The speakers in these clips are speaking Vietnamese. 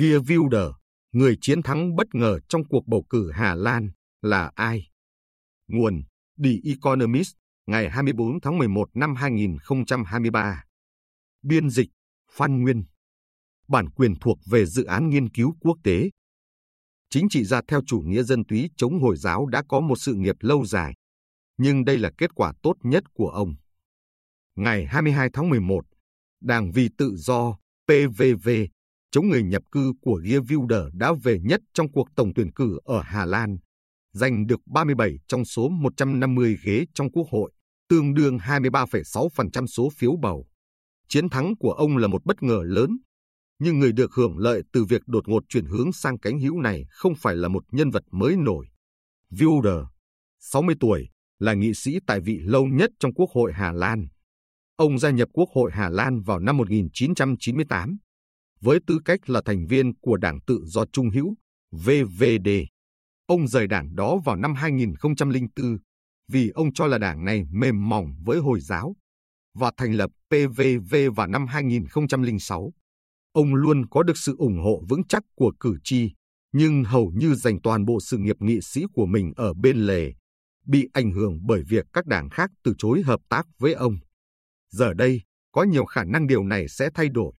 Geert Wilder, người chiến thắng bất ngờ trong cuộc bầu cử Hà Lan, là ai? Nguồn The Economist, ngày 24 tháng 11 năm 2023. Biên dịch Phan Nguyên. Bản quyền thuộc về dự án nghiên cứu quốc tế. Chính trị gia theo chủ nghĩa dân túy chống Hồi giáo đã có một sự nghiệp lâu dài, nhưng đây là kết quả tốt nhất của ông. Ngày 22 tháng 11, Đảng Vì Tự Do PVV chống người nhập cư của Geert đã về nhất trong cuộc tổng tuyển cử ở Hà Lan, giành được 37 trong số 150 ghế trong Quốc hội, tương đương 23,6% số phiếu bầu. Chiến thắng của ông là một bất ngờ lớn, nhưng người được hưởng lợi từ việc đột ngột chuyển hướng sang cánh hữu này không phải là một nhân vật mới nổi. Wilder, 60 tuổi, là nghị sĩ tại vị lâu nhất trong Quốc hội Hà Lan. Ông gia nhập Quốc hội Hà Lan vào năm 1998 với tư cách là thành viên của Đảng Tự do Trung hữu VVD. Ông rời đảng đó vào năm 2004 vì ông cho là đảng này mềm mỏng với Hồi giáo và thành lập PVV vào năm 2006. Ông luôn có được sự ủng hộ vững chắc của cử tri, nhưng hầu như dành toàn bộ sự nghiệp nghị sĩ của mình ở bên lề, bị ảnh hưởng bởi việc các đảng khác từ chối hợp tác với ông. Giờ đây, có nhiều khả năng điều này sẽ thay đổi.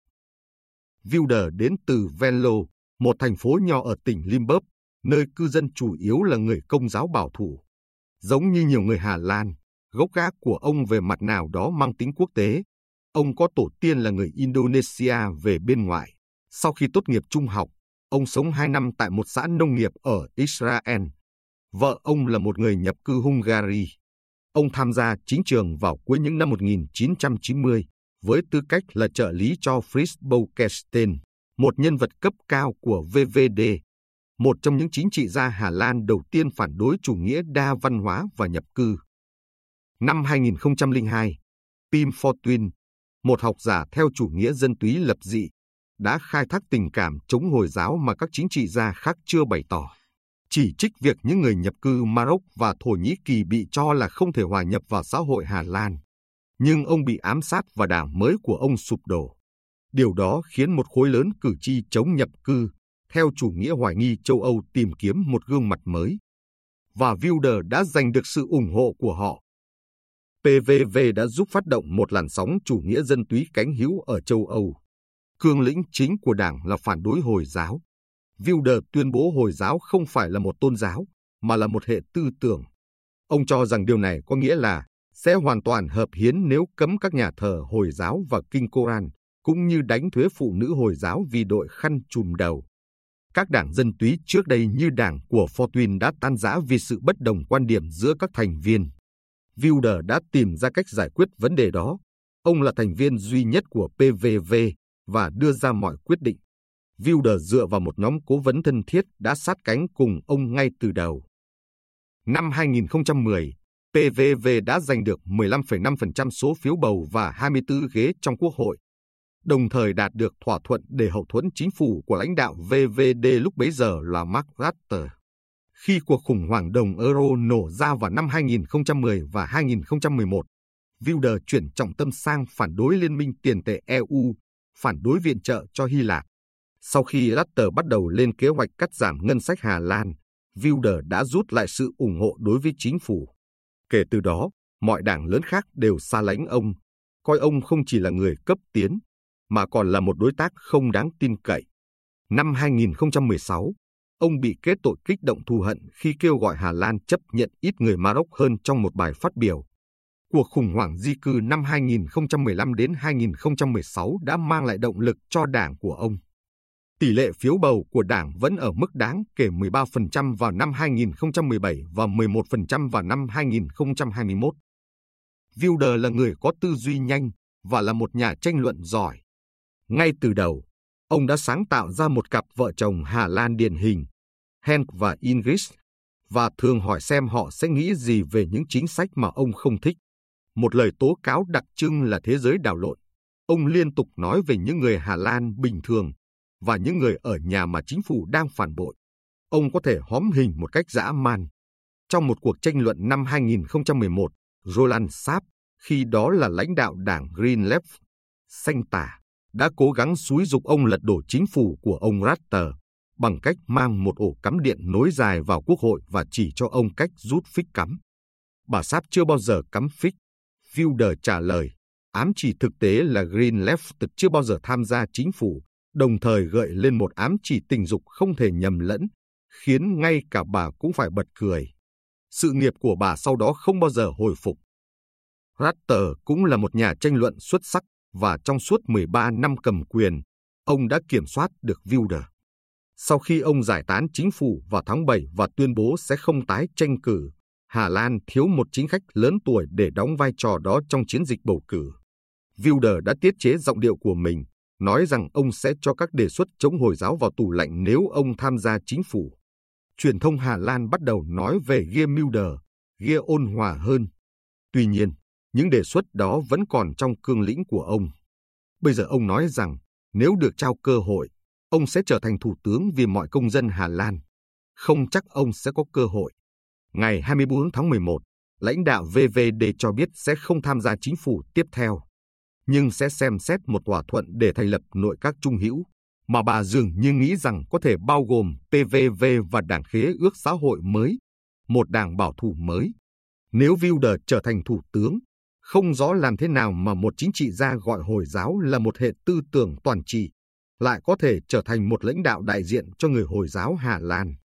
Wilder đến từ Venlo, một thành phố nhỏ ở tỉnh Limburg, nơi cư dân chủ yếu là người công giáo bảo thủ. Giống như nhiều người Hà Lan, gốc gác của ông về mặt nào đó mang tính quốc tế. Ông có tổ tiên là người Indonesia về bên ngoài. Sau khi tốt nghiệp trung học, ông sống 2 năm tại một xã nông nghiệp ở Israel. Vợ ông là một người nhập cư Hungary. Ông tham gia chính trường vào cuối những năm 1990 với tư cách là trợ lý cho Fritz Bolkestein, một nhân vật cấp cao của VVD, một trong những chính trị gia Hà Lan đầu tiên phản đối chủ nghĩa đa văn hóa và nhập cư. Năm 2002, Pim Fortuyn, một học giả theo chủ nghĩa dân túy lập dị, đã khai thác tình cảm chống Hồi giáo mà các chính trị gia khác chưa bày tỏ. Chỉ trích việc những người nhập cư Maroc và Thổ Nhĩ Kỳ bị cho là không thể hòa nhập vào xã hội Hà Lan nhưng ông bị ám sát và đảng mới của ông sụp đổ. Điều đó khiến một khối lớn cử tri chống nhập cư, theo chủ nghĩa hoài nghi châu Âu tìm kiếm một gương mặt mới. Và Wilder đã giành được sự ủng hộ của họ. PVV đã giúp phát động một làn sóng chủ nghĩa dân túy cánh hữu ở châu Âu. Cương lĩnh chính của đảng là phản đối Hồi giáo. Wilder tuyên bố Hồi giáo không phải là một tôn giáo, mà là một hệ tư tưởng. Ông cho rằng điều này có nghĩa là sẽ hoàn toàn hợp hiến nếu cấm các nhà thờ Hồi giáo và Kinh Koran, cũng như đánh thuế phụ nữ Hồi giáo vì đội khăn trùm đầu. Các đảng dân túy trước đây như đảng của Fortuyn đã tan rã vì sự bất đồng quan điểm giữa các thành viên. Wilder đã tìm ra cách giải quyết vấn đề đó. Ông là thành viên duy nhất của PVV và đưa ra mọi quyết định. Wilder dựa vào một nhóm cố vấn thân thiết đã sát cánh cùng ông ngay từ đầu. Năm 2010, PVV đã giành được 15,5% số phiếu bầu và 24 ghế trong Quốc hội, đồng thời đạt được thỏa thuận để hậu thuẫn chính phủ của lãnh đạo VVD lúc bấy giờ là Mark Rutte. Khi cuộc khủng hoảng đồng euro nổ ra vào năm 2010 và 2011, Wilder chuyển trọng tâm sang phản đối Liên minh tiền tệ EU, phản đối viện trợ cho Hy Lạp. Sau khi Rutte bắt đầu lên kế hoạch cắt giảm ngân sách Hà Lan, Wilder đã rút lại sự ủng hộ đối với chính phủ. Kể từ đó, mọi đảng lớn khác đều xa lánh ông, coi ông không chỉ là người cấp tiến, mà còn là một đối tác không đáng tin cậy. Năm 2016, ông bị kết tội kích động thù hận khi kêu gọi Hà Lan chấp nhận ít người Maroc hơn trong một bài phát biểu. Cuộc khủng hoảng di cư năm 2015 đến 2016 đã mang lại động lực cho đảng của ông. Tỷ lệ phiếu bầu của đảng vẫn ở mức đáng kể 13% vào năm 2017 và 11% vào năm 2021. Wilder là người có tư duy nhanh và là một nhà tranh luận giỏi. Ngay từ đầu, ông đã sáng tạo ra một cặp vợ chồng Hà Lan điển hình, Henk và Ingrid, và thường hỏi xem họ sẽ nghĩ gì về những chính sách mà ông không thích. Một lời tố cáo đặc trưng là thế giới đảo lộn. Ông liên tục nói về những người Hà Lan bình thường và những người ở nhà mà chính phủ đang phản bội. Ông có thể hóm hình một cách dã man. Trong một cuộc tranh luận năm 2011, Roland Saab, khi đó là lãnh đạo đảng Green Left, xanh tả, đã cố gắng xúi dục ông lật đổ chính phủ của ông Ratter bằng cách mang một ổ cắm điện nối dài vào quốc hội và chỉ cho ông cách rút phích cắm. Bà Saab chưa bao giờ cắm phích. Fielder trả lời, ám chỉ thực tế là Green Left chưa bao giờ tham gia chính phủ, đồng thời gợi lên một ám chỉ tình dục không thể nhầm lẫn, khiến ngay cả bà cũng phải bật cười. Sự nghiệp của bà sau đó không bao giờ hồi phục. Ratter cũng là một nhà tranh luận xuất sắc và trong suốt 13 năm cầm quyền, ông đã kiểm soát được Wilder. Sau khi ông giải tán chính phủ vào tháng 7 và tuyên bố sẽ không tái tranh cử, Hà Lan thiếu một chính khách lớn tuổi để đóng vai trò đó trong chiến dịch bầu cử. Wilder đã tiết chế giọng điệu của mình, nói rằng ông sẽ cho các đề xuất chống Hồi giáo vào tù lạnh nếu ông tham gia chính phủ. Truyền thông Hà Lan bắt đầu nói về Geert Mulder, ôn hòa hơn. Tuy nhiên, những đề xuất đó vẫn còn trong cương lĩnh của ông. Bây giờ ông nói rằng nếu được trao cơ hội, ông sẽ trở thành thủ tướng vì mọi công dân Hà Lan. Không chắc ông sẽ có cơ hội. Ngày 24 tháng 11, lãnh đạo VVD cho biết sẽ không tham gia chính phủ tiếp theo, nhưng sẽ xem xét một thỏa thuận để thành lập nội các trung hữu, mà bà dường như nghĩ rằng có thể bao gồm PVV và đảng khế ước xã hội mới, một đảng bảo thủ mới. Nếu Wilder trở thành thủ tướng, không rõ làm thế nào mà một chính trị gia gọi Hồi giáo là một hệ tư tưởng toàn trị, lại có thể trở thành một lãnh đạo đại diện cho người Hồi giáo Hà Lan.